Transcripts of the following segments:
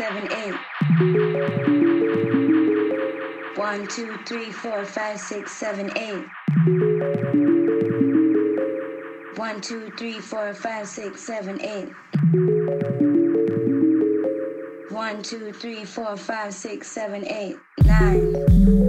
six, seven, eight. One, two, three, four, five, six, seven, eight. One, two, three, four, five, six, seven, eight, nine.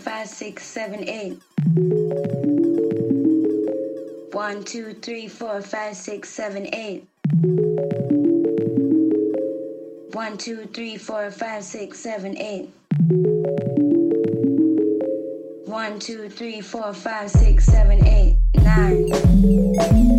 Five, six, seven, eight. One, two, three, four, five, six, seven, eight. One, two, three, four, five, six, seven, eight. One, two, three, four, five, six, seven, eight, nine.